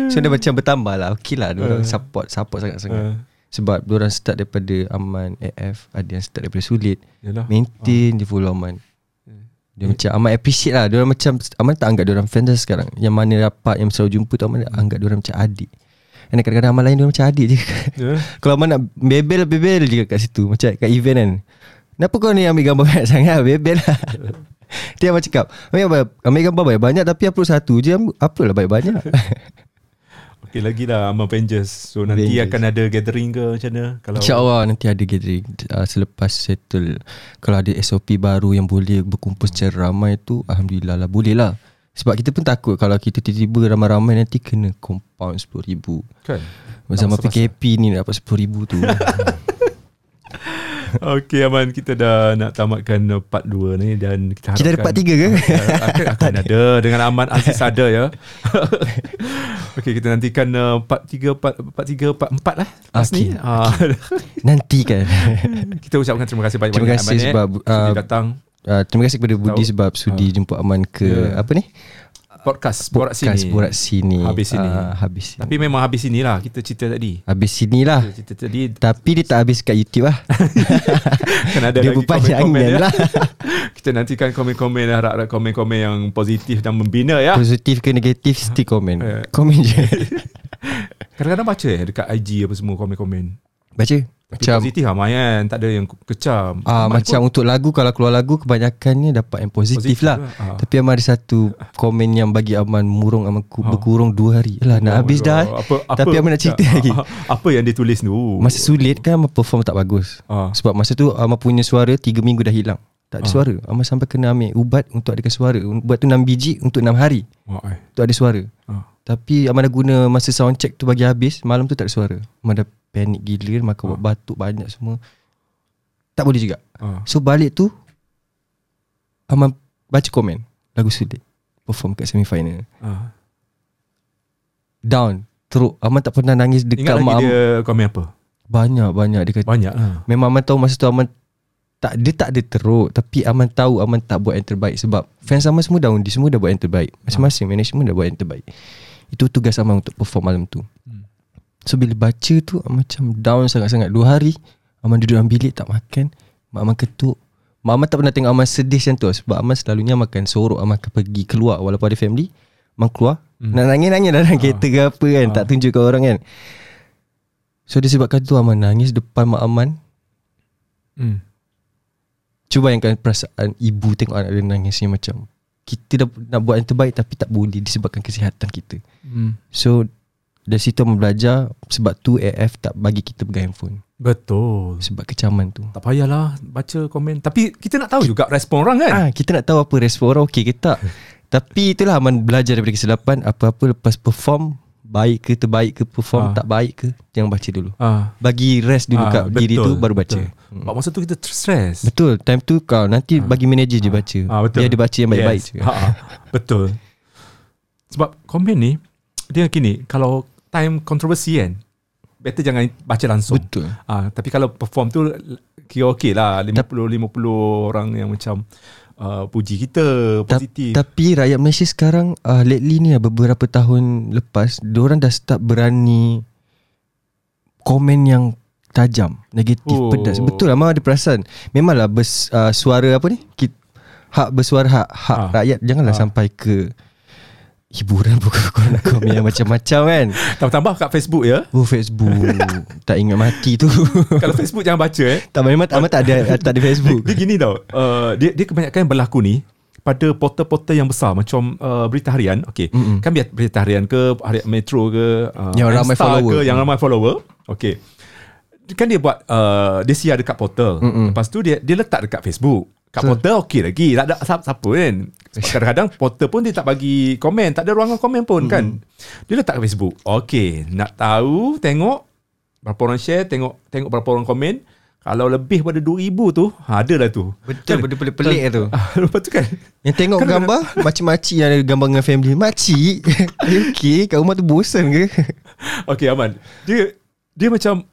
So dia macam bertambah lah. Okey lah. Diorang support. Support sangat-sangat. Ah. Sebab diorang start daripada Aman AF. Ada yang start daripada sulit. Yalah. Maintain je follow Aman. Dia macam Aman appreciate lah. Diorang macam Aman tak anggap diorang fans dah sekarang. Yang mana rapat yang selalu jumpa tu Aman anggap diorang macam adik. Dan kadang-kadang Aman lain diorang macam adik je. Ya. *laughs* Kalau Aman nak bebel Bebel je kat situ Macam kat event kan Kenapa kau ni ambil gambar banyak *laughs* sangat Bebel lah *laughs* Dia Aman cakap ambil, gambar, ambil gambar banyak-banyak Tapi upload satu je Upload lah banyak-banyak Okay lagi lah Aman Avengers. So nanti Avengers. akan ada gathering ke macam mana? Kalau InsyaAllah nanti ada gathering uh, Selepas settle. Kalau ada SOP baru Yang boleh berkumpul secara ramai tu Alhamdulillah lah Boleh lah. Sebab kita pun takut Kalau kita tiba-tiba ramai-ramai Nanti kena compound RM10,000 Kan? Masa-masa. PKP ni nak dapat RM10,000 tu *laughs* Okay Aman Kita dah nak tamatkan uh, part 2 ni Dan kita harapkan Kita ada part 3 ke? akan, akan *laughs* ada Dengan Aman Aziz ada ya *laughs* Okay kita nantikan uh, part 3 part, part 3 part 4 lah Lepas Okay. ni Ah, Nanti kan *laughs* Kita ucapkan terima kasih banyak-banyak Terima kasih Aman, eh. sebab, Sudi uh, datang uh, Terima kasih kepada Budi Tahu. Sebab sudi jemput Aman ke Ya. Apa ni? Podcast Borak Podcast sini. Borak sini. Habis sini. Ah, Habis sini. Tapi memang habis sini lah Kita cerita tadi. Habis sini lah Kita cerita tadi. Tapi dia tak habis kat YouTube lah. *laughs* Kan ada Dia lagi komen-komen ya. lah. *laughs* Kita nantikan komen-komen Harap-harap komen-komen yang positif dan membina ya. Positif ke negatif Still komen. Eh. Komen je. *laughs* Kadang-kadang baca eh Dekat IG apa semua komen-komen Baca? Tapi Macam positif lah Mayan. Tak ada yang kecam. Ah, macam pun untuk lagu Kalau keluar lagu Kebanyakannya dapat yang positif, Positif lah. lah. Ah. Tapi Aman ada satu Komen yang bagi Aman Murung Aman ku, Ah. berkurung dua hari. Alah nak Oh habis dah apa, apa, Tapi Aman nak cerita *laughs* lagi. Apa yang dia tulis tu? Masa sulit kan Aman perform tak bagus. Ah. Sebab masa tu Aman punya suara 3 minggu dah hilang. Tak ada Ah. suara. Aman sampai kena ambil ubat Untuk adakan suara. Ubat tu 6 biji Untuk 6 hari. Wah, eh. Untuk ada suara. Ah. Tapi Aman dah guna Masa sound check tu bagi habis Malam tu tak ada suara. Aman dah panik gila Makan ubat batuk banyak semua Tak boleh juga. Ah. So balik tu Aman baca komen Lagu sulit Perform kat semi-final. Ah. Down Teruk. Aman tak pernah nangis Ingat dekat lagi mak dia komen apa? Banyak-banyak Dia kata. Banyak lah Memang Aman tahu masa tu Aman tak dia tak ada teruk tapi Aman tahu Aman tak buat yang terbaik sebab fans Aman semua dah undi semua dah buat yang terbaik. Masing-masing management dah buat yang terbaik. Itu tugas Aman untuk perform malam tu. Hmm. So bila baca tu macam down sangat-sangat dua hari Aman duduk dalam bilik tak makan mak Aman ketuk mak Aman tak pernah tengok Aman sedih macam tu sebab Aman selalunya makan sorok Aman akan pergi keluar walaupun ada family Aman keluar Hmm. nak nangis-nangis dalam kereta ke apa kan Ah. tak tunjuk ke orang kan so disebabkan tu Aman nangis depan mak Aman hmm. Cuba bayangkan perasaan ibu tengok anak dia nangis ni macam kita dah nak buat yang terbaik tapi tak boleh disebabkan kesihatan kita. Hmm. So dari situ belajar sebab tu AF tak bagi kita pegang handphone Betul sebab kecaman tu. Tak payahlah baca komen Tapi kita nak tahu juga respon orang kan Ah kita nak tahu apa respon orang okey ke tak. *laughs* tapi itulah Aman belajar daripada kesilapan apa-apa lepas perform baik ke terbaik ke perform Ah. tak baik ke jangan baca dulu. ah. Bagi rest dulu Ah, kat diri tu baru baca. betul. Hmm. Masa tu kita stress Betul Time tu kau Nanti bagi manager je baca Ah, betul. Biar dia baca yang baik-baik yes. Ha, ha. Betul. Sebab komen ni dia gini, kalau time kontroversi kan, better jangan baca langsung. Betul. Ah, tapi kalau perform tu kira okey lah 50 50 orang yang macam uh, puji kita Ta- positif. Tapi rakyat Malaysia sekarang uh, lately ni lah, beberapa tahun lepas orang dah start berani komen yang tajam, negatif, Oh. pedas. Betul lah, Mak ada perasan. Memanglah bers, uh, suara apa ni? Kita, hak bersuara hak hak Ah. rakyat janganlah Ah. sampai ke hiburan *laughs* bukan nak yang macam-macam kan. Tambah-tambah kat Facebook ya. Oh Facebook *laughs* Tak ingat mati tu *laughs* kalau Facebook jangan baca eh. Tak memang Amat tak ada Tak ada Facebook Dia gini tau. Uh, dia dia kebanyakan berlaku ni pada portal-portal yang besar macam uh, berita harian. Okey. Mm-mm. Kan biar berita harian ke harian Metro ke uh, Yang ramai Star follower. ke yang ramai follower. Okey. Kan dia buat uh, dia siar dekat portal. Mm-mm. Lepas tu dia dia letak dekat Facebook. Kat So- portal okey lagi. Tak ada siapa, siapa kan. *laughs* Kadang-kadang portal pun dia tak bagi komen, tak ada ruangan komen pun kan. Dia letak kat Facebook. Okey, nak tahu tengok berapa orang share, tengok tengok berapa orang komen. Kalau lebih pada 2000 tu, ha, ada lah tu. Betul benda pelik-pelik tu *laughs* Ah, Lepas tu kan Yang tengok gambar Macam makcik yang ada gambar dengan family Makcik *laughs* Okay Kat rumah tu bosan ke Okay Aman Dia Dia macam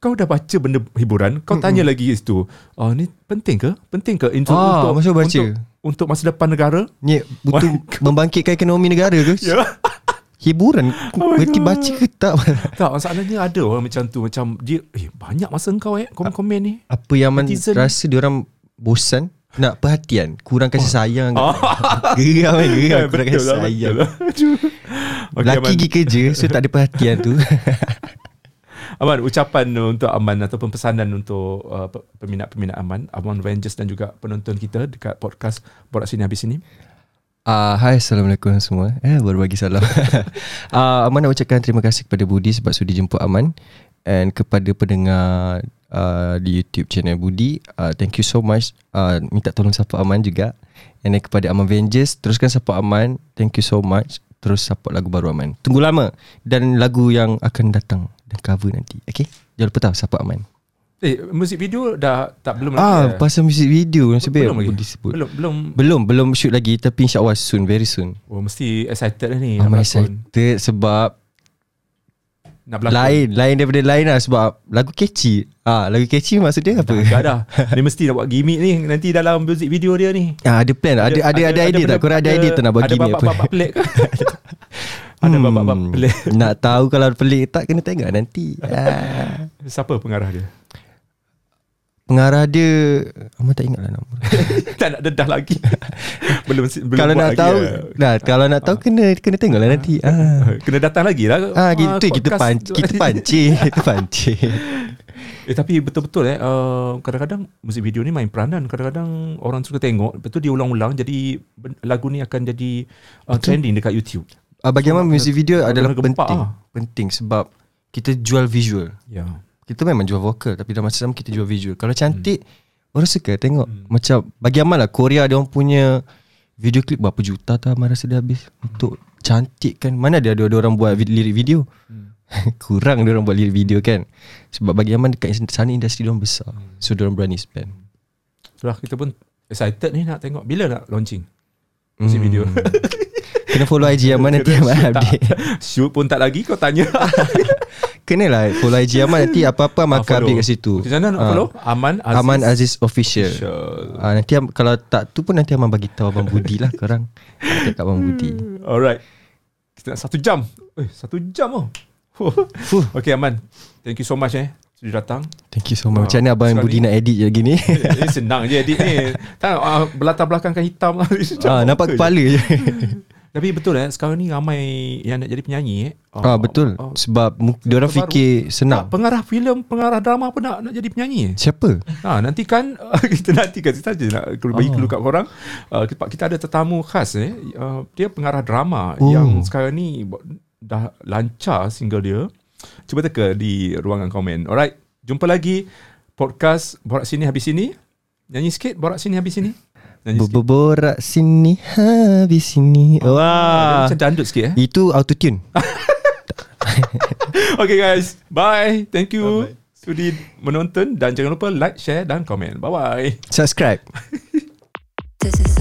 kau dah baca benda hiburan Kau Mm-mm. tanya lagi situ oh, Ni penting ke? Penting ke untuk, Ah, untuk, masa baca. untuk, untuk masa depan negara? Ni butuh *laughs* membangkitkan ekonomi negara ke Ya Hiburan *laughs* Oh Berarti God. baca ke tak *laughs* Tak masalahnya ada orang macam tu Macam dia Eh banyak masa kau eh Komen-komen ni Apa yang man Netizen. rasa orang bosan Nak perhatian Kurang kasih sayang Oh. Geram kan Geram Eh, Kurang kasih lah, sayang lah. Okay, Laki pergi kerja So tak ada perhatian tu Aman, ucapan untuk Aman ataupun pesanan untuk uh, pe- peminat-peminat Aman, Aman Avengers dan juga penonton kita dekat podcast Borak Sini Habis Sini. Uh, hai Assalamualaikum semua. Eh, Baru bagi salam. Uh, *laughs* Aman nak ucapkan terima kasih kepada Budi Sebab sudi jemput Aman. And kepada pendengar uh, Di YouTube channel Budi uh, Thank you so much. Uh, Minta tolong support Aman juga. And then kepada Aman Avengers Teruskan support Aman. Thank you so much. Terus support lagu baru Aman. Tunggu lama. Dan lagu yang akan datang Dan cover nanti Okay Jangan lupa tahu support Aman Eh, musik video dah tak belum Ah, lagi. eh? pasal music video Nasib baik belum lagi. Budi sebut Belum, belum. Belum Belum shoot lagi Tapi insyaAllah soon Very soon Oh, mesti excited lah ni. Nak berlakon. excited sebab Nak berlakon. lain lain daripada lain lah sebab lagu catchy. Ah lagu catchy maksud dia apa? Tak dah. Dia mesti nak buat gimmick ni nanti dalam music video dia ni. Ah ada plan ada ada ada, idea tak? benda- Korang ada idea tak nak ada ni apa? babak-babak pelik ke? *laughs* ada babak-babak pelik. *laughs* Nak tahu kalau pelik tak kena tengok nanti. Ah. *laughs* Siapa pengarah dia? Pengarah dia Amat tak ingat lah nama. *laughs* tak nak dedah lagi. belum belum kalau buat nak lagi tahu lah. nah kalau nak tahu kena kena tengok lah nanti. Ah. Kena datang lagi lah. Ah gitu kita podcast. panci kita pancing kita pancing. Eh tapi betul-betul eh uh, kadang-kadang muzik video ni main peranan. Kadang-kadang orang suka tengok, betul dia ulang-ulang jadi lagu ni akan jadi uh, trending dekat YouTube. Ah bagaimana Sebab music video adalah penting. ah. Penting sebab kita jual visual. Ya. Yeah. Kita memang jual vokal Tapi dalam masa sama kita jual visual Kalau cantik Orang suka tengok Hmm. Macam Bagi Amal lah Korea dia orang punya Video klip berapa juta tu Amal rasa dia habis Untuk cantik kan Mana ada ada orang buat vid- lirik video Hmm. *laughs* Kurang dia orang buat lirik video kan Sebab bagi Amal dekat sana industri dia orang besar Hmm. So dia orang berani spend Sudah kita pun excited ni nak tengok bila nak launching muzik Hmm. video. *laughs* Kena follow IG Amal nanti Tak. update *laughs* Shoot pun tak lagi kau tanya. *laughs* Kena lah follow IG Amal nanti Apa-apa Amal Ah, akan update kat situ Macam mana nak Ah. follow? Aman Aziz. Aman Aziz Official Official. Ah, nanti kalau tak tu pun nanti Aman bagi tahu Abang Budi lah korang. Cakap kat Abang Budi. Alright. Kita nak satu jam. Eh, satu jam oh. Fuh. *laughs* okay Aman. Thank you so much eh. Sudah datang. Thank you so much. Ah, Macam mana Abang. Budi nak edit je lagi ni? Eh, senang je edit ni. Tak uh, berlatar belakangkan hitam lah. ah, nampak kepala je. Tapi betul eh sekarang ni ramai yang nak jadi penyanyi eh. ah, betul. ah. Sebab mu- dia orang fikir Tak, senang. pengarah filem, pengarah drama pun nak nak jadi penyanyi eh. Siapa? Ha, nanti kan *laughs* kita nantikan kita saja nak bagi Oh. kat korang. Uh, kita, ada tetamu khas eh. Uh, dia pengarah drama Oh. yang sekarang ni dah lancar single dia. Cuba teka di ruangan komen. Alright, jumpa lagi podcast Borak Sini Habis Sini. Nyanyi sikit Borak Sini Habis Sini. Berborak sini habis sini. Dia Wah. macam dandut sikit eh. Itu autotune. *laughs* Okay guys, bye. Thank you. Sudi menonton dan jangan lupa like, share dan komen. Bye bye. Subscribe. *laughs*